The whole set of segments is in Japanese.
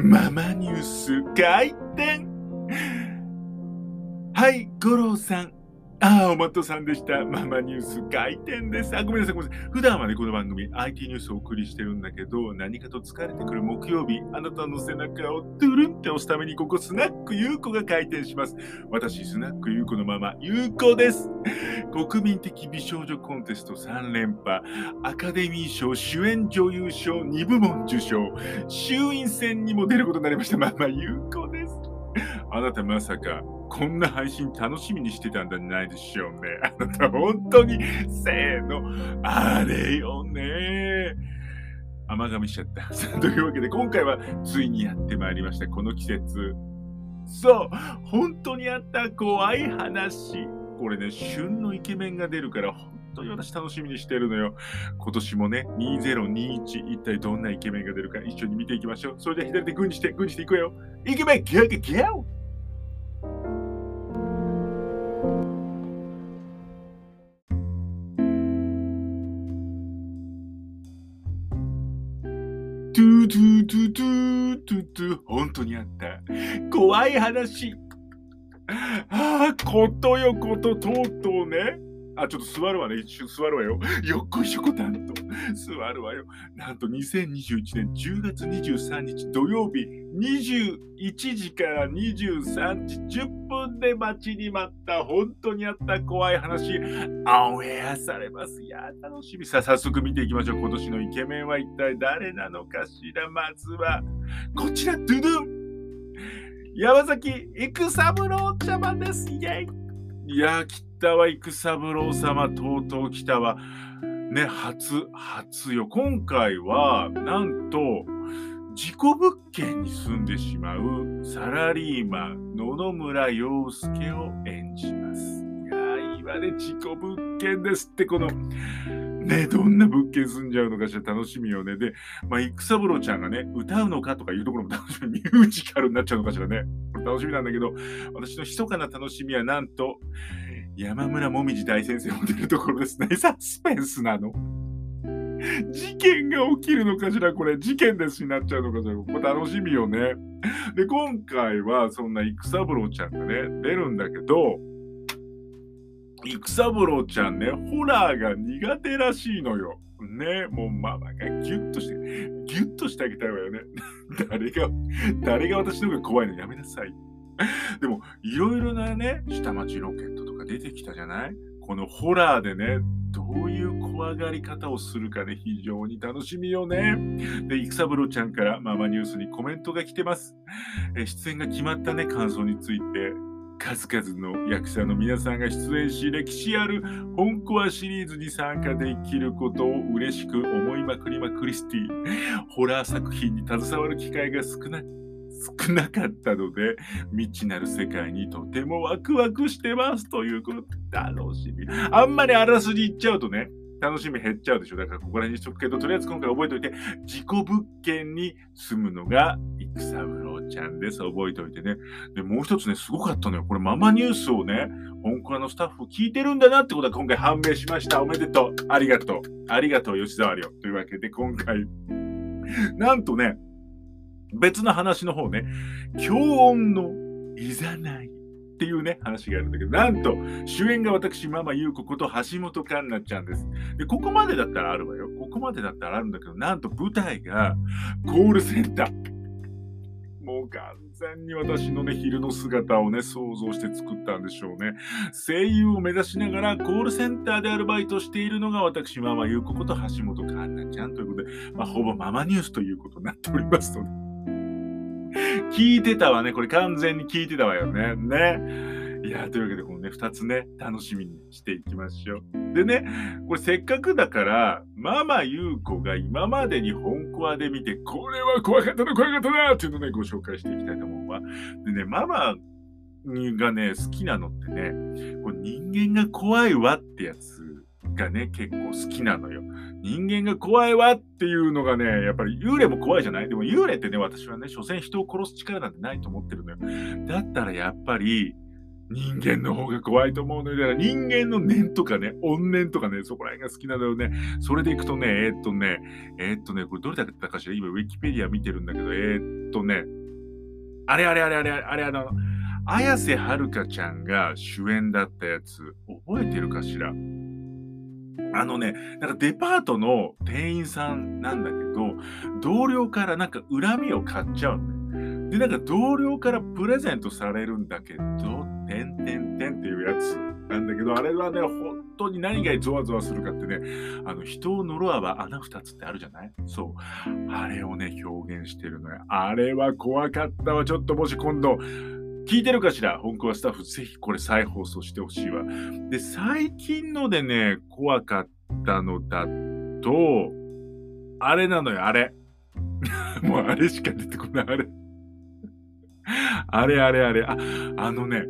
ママニュース開店はい、五郎さん。ああ、おまとさんでした。ママニュース開店です。あ、ごめんなさい、ごめんなさい。普段はね、この番組、IT ニュースをお送りしてるんだけど、何かと疲れてくる木曜日、あなたの背中をトゥルンって押すために、ここスナックゆうこが開店します。私、スナックゆうこのママ、ゆうこです。国民的美少女コンテスト3連覇、アカデミー賞主演女優賞2部門受賞、衆院選にも出ることになりました。ママ、ゆうこです。あなたまさか、こんな配信楽しみにしてたんじゃないでしょうね。あなた本当に、せーの、あれよね。甘噛みしちゃった。というわけで、今回はついにやってまいりました、この季節。そう、本当にあった怖い話。これね、旬のイケメンが出るから、本当に私楽しみにしてるのよ。今年もね、2021、一体どんなイケメンが出るか一緒に見ていきましょう。それでは左手グーにして、グーにしていくよ。イケメン、ギャギャギャオトゥトゥトゥトゥトゥトゥ本当にあった。怖い話。ああ、ことよこと、とうとうね。あ、ちょっと座るわね。一瞬座るわよ。よっこいしょこたんと。座るわよ。なんと2021年10月23日土曜日21時から23時10分で待ちに待った本当にあった怖い話オンエアされます。いや、楽しみさ。早速見ていきましょう。今年のイケメンは一体誰なのかしら。まずは、こちら、ドゥドゥン山崎育三郎茶番です。イェイいやー、来たわ、育三郎様、とうとう来たわ。ね、初、初よ。今回は、なんと、事故物件に住んでしまうサラリーマン、野々村洋介を演じます。いやー、いいわね、事故物件ですって、この、ね、どんな物件住んじゃうのかしら楽しみよね。で、まあ、育三郎ちゃんがね、歌うのかとかいうところも楽しみ。ミュージカルになっちゃうのかしらね。これ楽しみなんだけど、私の密かな楽しみはなんと、山村もみじ大先生も出るところですね。サスペンスなの。事件が起きるのかしらこれ、事件ですになっちゃうのかしらこれ楽しみよね。で、今回はそんな育三郎ちゃんがね、出るんだけど、育三郎ちゃんね、ホラーが苦手らしいのよ。ね、もうママがギュッとして、ギュッとしてあげたいわよね。誰が、誰が私の方が怖いのやめなさい。でも、いろいろなね、下町ロケットとか出てきたじゃない？このホラーでね、どういう怖がり方をするかね、非常に楽しみよね。で、育三郎ちゃんからママニュースにコメントが来てます。え出演が決まったね、感想について、数々の役者の皆さんが出演し、歴史ある本コアシリーズに参加できることを嬉しく思いまくりまクリスティ。ホラー作品に携わる機会が少な 少なかったので、未知なる世界にとてもワクワクしてますということ楽しみ。あんまりあらすじ言っちゃうとね、楽しみ減っちゃうでしょ。だからここら辺にしとくけど、とりあえず今回覚えておいて、事故物件に住むのが育三郎ちゃんです。覚えておいてね。で、もう一つね、すごかったのよ。これママニュースをね、本コアのスタッフ聞いてるんだなってことが今回判明しました。おめでとう。ありがとう。ありがとう、吉沢亮。というわけで今回、なんとね、別の話の方ね、強音のいざないっていうね、話があるんだけど、なんと、主演が私、ママ優子こと橋本環奈ちゃんです。で、ここまでだったらあるわよ。ここまでだったらあるんだけど、なんと舞台がコールセンター。もう完全に私のね、昼の姿をね、想像して作ったんでしょうね。声優を目指しながらコールセンターでアルバイトしているのが私、ママ優子こと橋本環奈ちゃんということで、まあ、ほぼママニュースということになっておりますので。聞いてたわね。これ完全に聞いてたわよね。ね。いや、というわけで、このね、二つね、楽しみにしていきましょう。でね、これせっかくだから、ママ優子が今までに本コアで見て、これは怖かったな、怖かったなっていうのをね、ご紹介していきたいと思うわ。でね、ママがね、好きなのってね、これ人間が怖いわってやつがね、結構好きなのよ。人間が怖いわっていうのがね、やっぱり幽霊も怖いじゃない？でも幽霊ってね、私はね、所詮人を殺す力なんてないと思ってるのよ。だったらやっぱり、人間の方が怖いと思うのよ。だから人間の念とかね、怨念とかね、そこら辺が好きなのよね。それでいくとね、えー、っとね、えー、っとね、これどれだったかしら？今、ウィキペディア見てるんだけど、えー、っとね、あれあれあれあれあれ、あの、綾瀬はるかちゃんが主演だったやつ、覚えてるかしら？あのね、なんかデパートの店員さんなんだけど、同僚からなんか恨みを買っちゃう。で、なんか同僚からプレゼントされるんだけど、てんてんてんっていうやつなんだけど、あれはね、本当に何がゾワゾワするかってね、あの、人を呪わば穴二つってあるじゃない？そう。あれをね、表現してるのよ。あれは怖かったわ。ちょっともし今度、聞いてるかしら香港はスタッフ、ぜひこれ再放送してほしいわ。で、最近のでね、怖かったのだと、あれなのよ、あれ。もうあれしか出てこない、あれ。あれあれあれ。あ、あのね、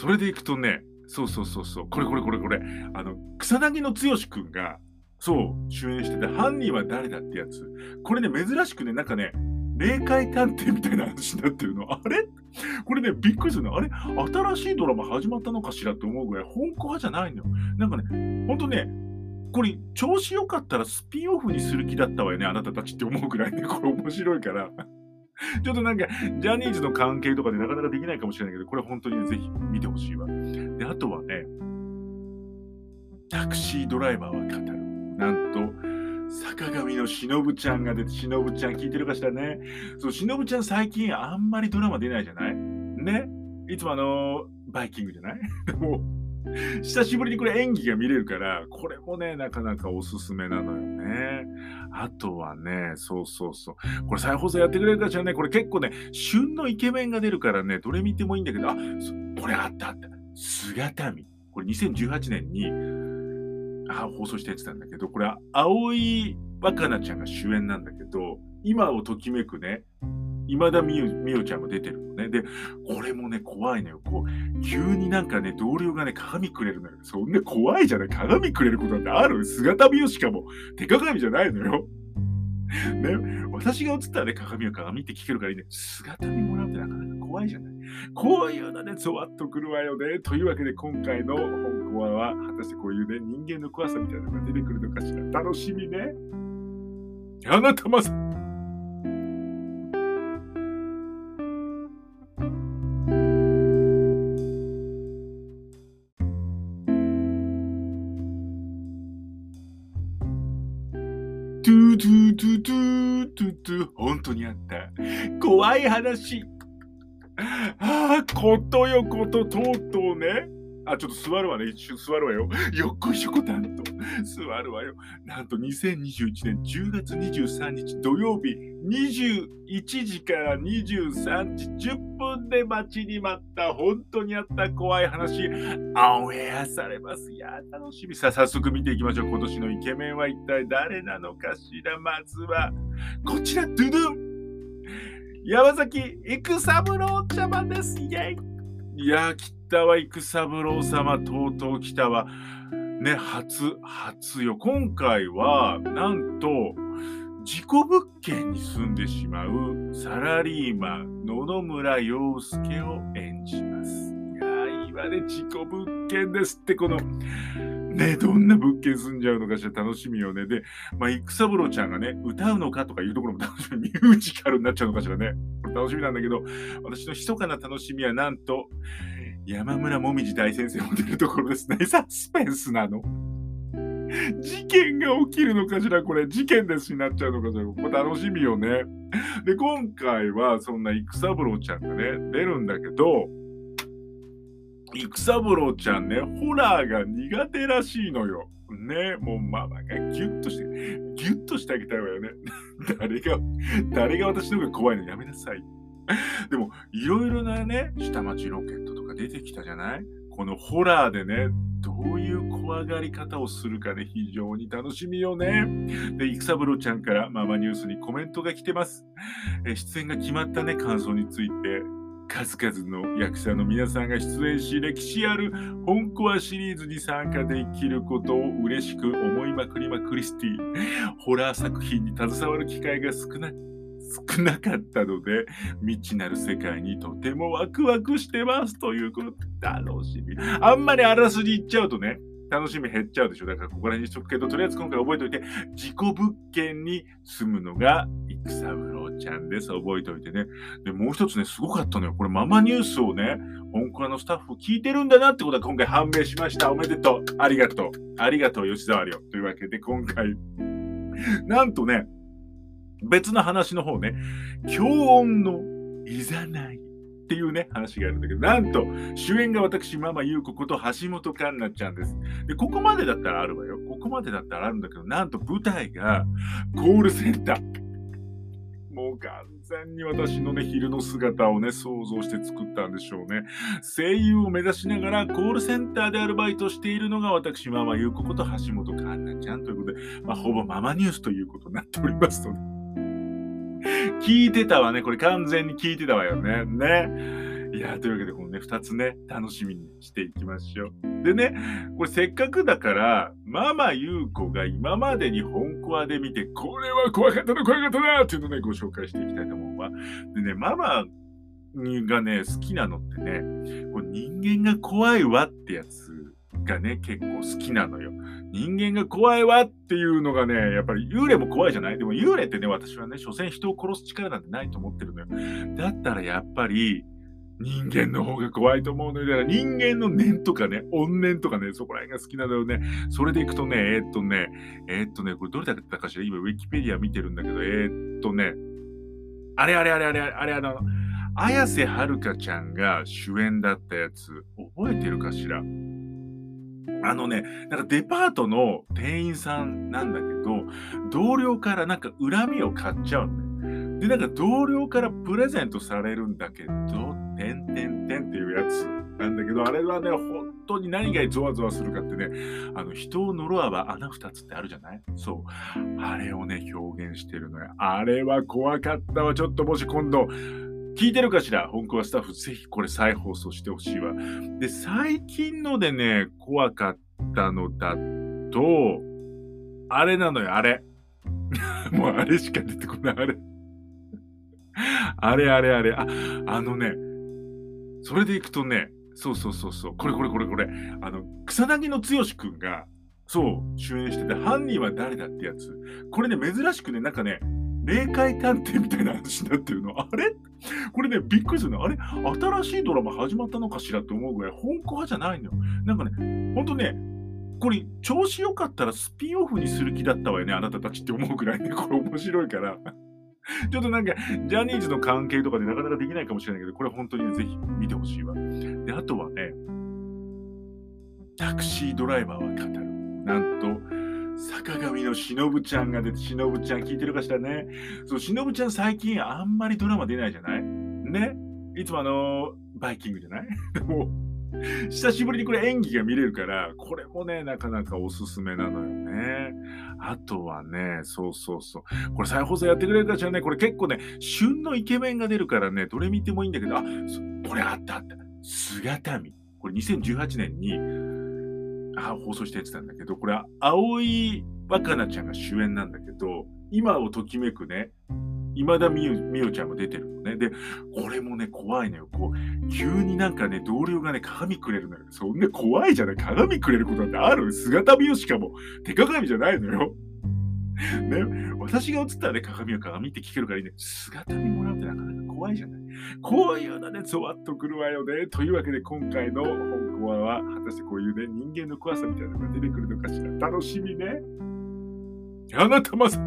それでいくとね、そうそうそうそう、これこれこれこれ、あの、草薙の剛くんが、そう、主演してて、犯人は誰だってやつ。これね、珍しくね、なんかね、霊界探偵みたいな話になってるの。あれ？これね、びっくりするの。あれ？新しいドラマ始まったのかしらって思うぐらい、本コアじゃないのよ。なんかね、ほんとね、これ、調子良かったらスピンオフにする気だったわよね、あなたたちって思うぐらいね、これ面白いから。ちょっとなんか、ジャニーズの関係とかでなかなかできないかもしれないけど、これ本当にぜひ見てほしいわ。で、あとはね、タクシードライバーは語る。なんと、坂上のしのぶちゃんが出て、しのぶちゃん聞いてるかしらね。そう、しのぶちゃん最近あんまりドラマ出ないじゃない？ね？いつもあのバイキングじゃない？で も、久しぶりにこれ演技が見れるから、これもね、なかなかおすすめなのよね。あとはね、そうそうそう。これ再放送やってくれるかしらね、これ結構ね、旬のイケメンが出るからね、どれ見てもいいんだけど、あ、これあったあった。姿見。これ2018年にあ放送してやってたんだけど、これは青井若菜ちゃんが主演なんだけど、今をときめくね、今田美桜ちゃんも出てるのね。で、これもね、怖いのよ。こう、急になんかね、同僚がね、鏡くれるのよ。そんな怖いじゃない。鏡くれることなんてある？姿見よしかも。手鏡じゃないのよ。ね、私が映ったらね、鏡は鏡って聞けるからいいね。姿見もらうってなかなか怖いじゃない。こういうので、ゾワッとくるわよね。というわけで、今回の本コアは、果たしてこういうね、人間の怖さみたいなのが出てくるのかしら。楽しみね。あなたまさ。い話ああことよこととうとうねあ、ちょっと座るわね。一瞬座るわよ。よっこいしょこたんと。座るわよ。なんと2021年10月23日土曜日21時から23時10分で待ちに待った本当にあった怖い話、オンエアされます。いや、楽しみ。さあ、早速見ていきましょう。今年のイケメンは一体誰なのかしら。まずは、こちら、ドゥドゥン山崎育三郎茶番です。イェイいや、来たわ、育三郎様、とうとう来たわ。ね、初、初よ。今回は、なんと、事故物件に住んでしまうサラリーマン、野々村洋介を演じます。いやいいわね、事故物件ですって、この、ね、どんな物件住んじゃうのかしら楽しみよね。で、まあ、育三郎ちゃんがね、歌うのかとかいうところも楽しみ、ミュージカルになっちゃうのかしらね。楽しみなんだけど、私の密かな楽しみはなんと、山村もみじ大先生も出るところですね。サスペンスなの。事件が起きるのかしらこれ、事件ですになっちゃうのかしらこれ楽しみよね。で、今回はそんな育三郎ちゃんがね、出るんだけど、育三郎ちゃんね、ホラーが苦手らしいのよ。ね、もうママがギュッとして、ギュッとしてあげたいわよね。誰が、誰が私の方が怖いの？やめなさい。でも、いろいろなね、下町ロケットとか出てきたじゃない？このホラーでね、どういう怖がり方をするかね、非常に楽しみよね。で、育三郎ちゃんからママニュースにコメントが来てます。え出演が決まったね、感想について、数々の役者の皆さんが出演し、歴史ある本コアシリーズに参加できることを嬉しく思いまくりまクリスティ。ホラー作品に携わる機会が少ない。少なかったので、未知なる世界にとてもワクワクしてますということ楽しみ。あんまりあらすじ言っちゃうとね、楽しみ減っちゃうでしょ。だからここら辺にしとくけど、とりあえず今回覚えておいて、事故物件に住むのが育三郎ちゃんです。覚えておいてね。で、もう一つね、すごかったのよ。これママニュースをね、本コアのスタッフ聞いてるんだなってことが今回判明しました。おめでとう。ありがとう。ありがとう、吉沢亮。というわけで今回、なんとね、別の話の方ね、強音のいざないっていうね、話があるんだけど、なんと、主演が私、ママ優子こと橋本環奈ちゃんです。で、ここまでだったらあるわよ。ここまでだったらあるんだけど、なんと舞台がコールセンター。もう完全に私のね、昼の姿をね、想像して作ったんでしょうね。声優を目指しながらコールセンターでアルバイトしているのが私、ママ優子こと橋本環奈ちゃんということで、まあ、ほぼママニュースということになっておりますので。聞いてたわね。これ完全に聞いてたわよね。ね。いや、というわけで、このね、二つね、楽しみにしていきましょう。でね、これせっかくだから、ママ優子が今までに本コアで見て、これは怖かったな、怖かったなっていうのをね、ご紹介していきたいと思うわ。でね、ママがね、好きなのってね、こ人間が怖いわってやつがね、結構好きなのよ。人間が怖いわっていうのがね、やっぱり幽霊も怖いじゃない？でも幽霊ってね、私はね、所詮人を殺す力なんてないと思ってるのよ。だったらやっぱり、人間の方が怖いと思うのよ。だから人間の念とかね、怨念とかね、そこら辺が好きなのよね。それでいくとね、えー、っとね、えー、っとね、これどれだったかしら？今、ウィキペディア見てるんだけど、えー、っとね、あれあれあれあれあれあの、綾瀬はるかちゃんが主演だったやつ、覚えてるかしら？あのね、なんかデパートの店員さんなんだけど、同僚からなんか恨みを買っちゃうのね。で、なんか同僚からプレゼントされるんだけど、てんてんてんっていうやつなんだけど、あれはね、本当に何がゾワゾワするかってね、あの、人を呪わば穴二つってあるじゃない？そう。あれをね、表現してるのよ。あれは怖かったわ。ちょっともし今度、聞いてるかしら？本校はスタッフ、ぜひこれ再放送してほしいわ。で、最近のでね、怖かったのだと、あれなのよ、あれ。もうあれしか出てこない、あれ。あれあれあれ。あ、あのね、それでいくとね、そうそうそうそう、これこれこれこれ、あの、草薙の剛くんが、そう、主演してて、犯人は誰だってやつ。これね、珍しくね、なんかね、霊界探偵みたいな話になってるの。あれ？これね、びっくりするの。あれ？新しいドラマ始まったのかしらって思うぐらい、本コアじゃないのよ。なんかね、ほんとね、これ、調子良かったらスピンオフにする気だったわよね、あなたたちって思うぐらいね、これ面白いから。ちょっとなんか、ジャニーズの関係とかでなかなかできないかもしれないけど、これ本当に、ぜひ見てほしいわ。で、あとはね、タクシードライバーは語る。なんと、坂上のしのぶちゃんが出て、しのぶちゃん聞いてるかしらね。そう、しのぶちゃん最近あんまりドラマ出ないじゃない？ね？いつもあのバイキングじゃない？でも、久しぶりにこれ演技が見れるから、これもね、なかなかおすすめなのよね。あとはね、そうそうそう。これ再放送やってくれるかしらね、これ結構ね、旬のイケメンが出るからね、どれ見てもいいんだけど、あ、これあったあった。姿見。これ2018年に、放送したやつなんだけど、これ、青井若菜ちゃんが主演なんだけど、今をときめくね、今田美桜ちゃんも出てるのね。で、これもね、怖いのよ。こう、急になんかね、同僚がね、鏡くれるのよ。そんな怖いじゃない？鏡くれることなんてある？姿見よしかも、手鏡じゃないのよ。ね、私が映ったらね、鏡は鏡って聞けるからいいね。姿見もらうってなかなか怖いじゃない？こういうのね、ゾワッとくるわよね。というわけで、今回の本コアは、果たしてこういうね、人間の怖さみたいなのが出てくるのかしら。楽しみね。あなたまさ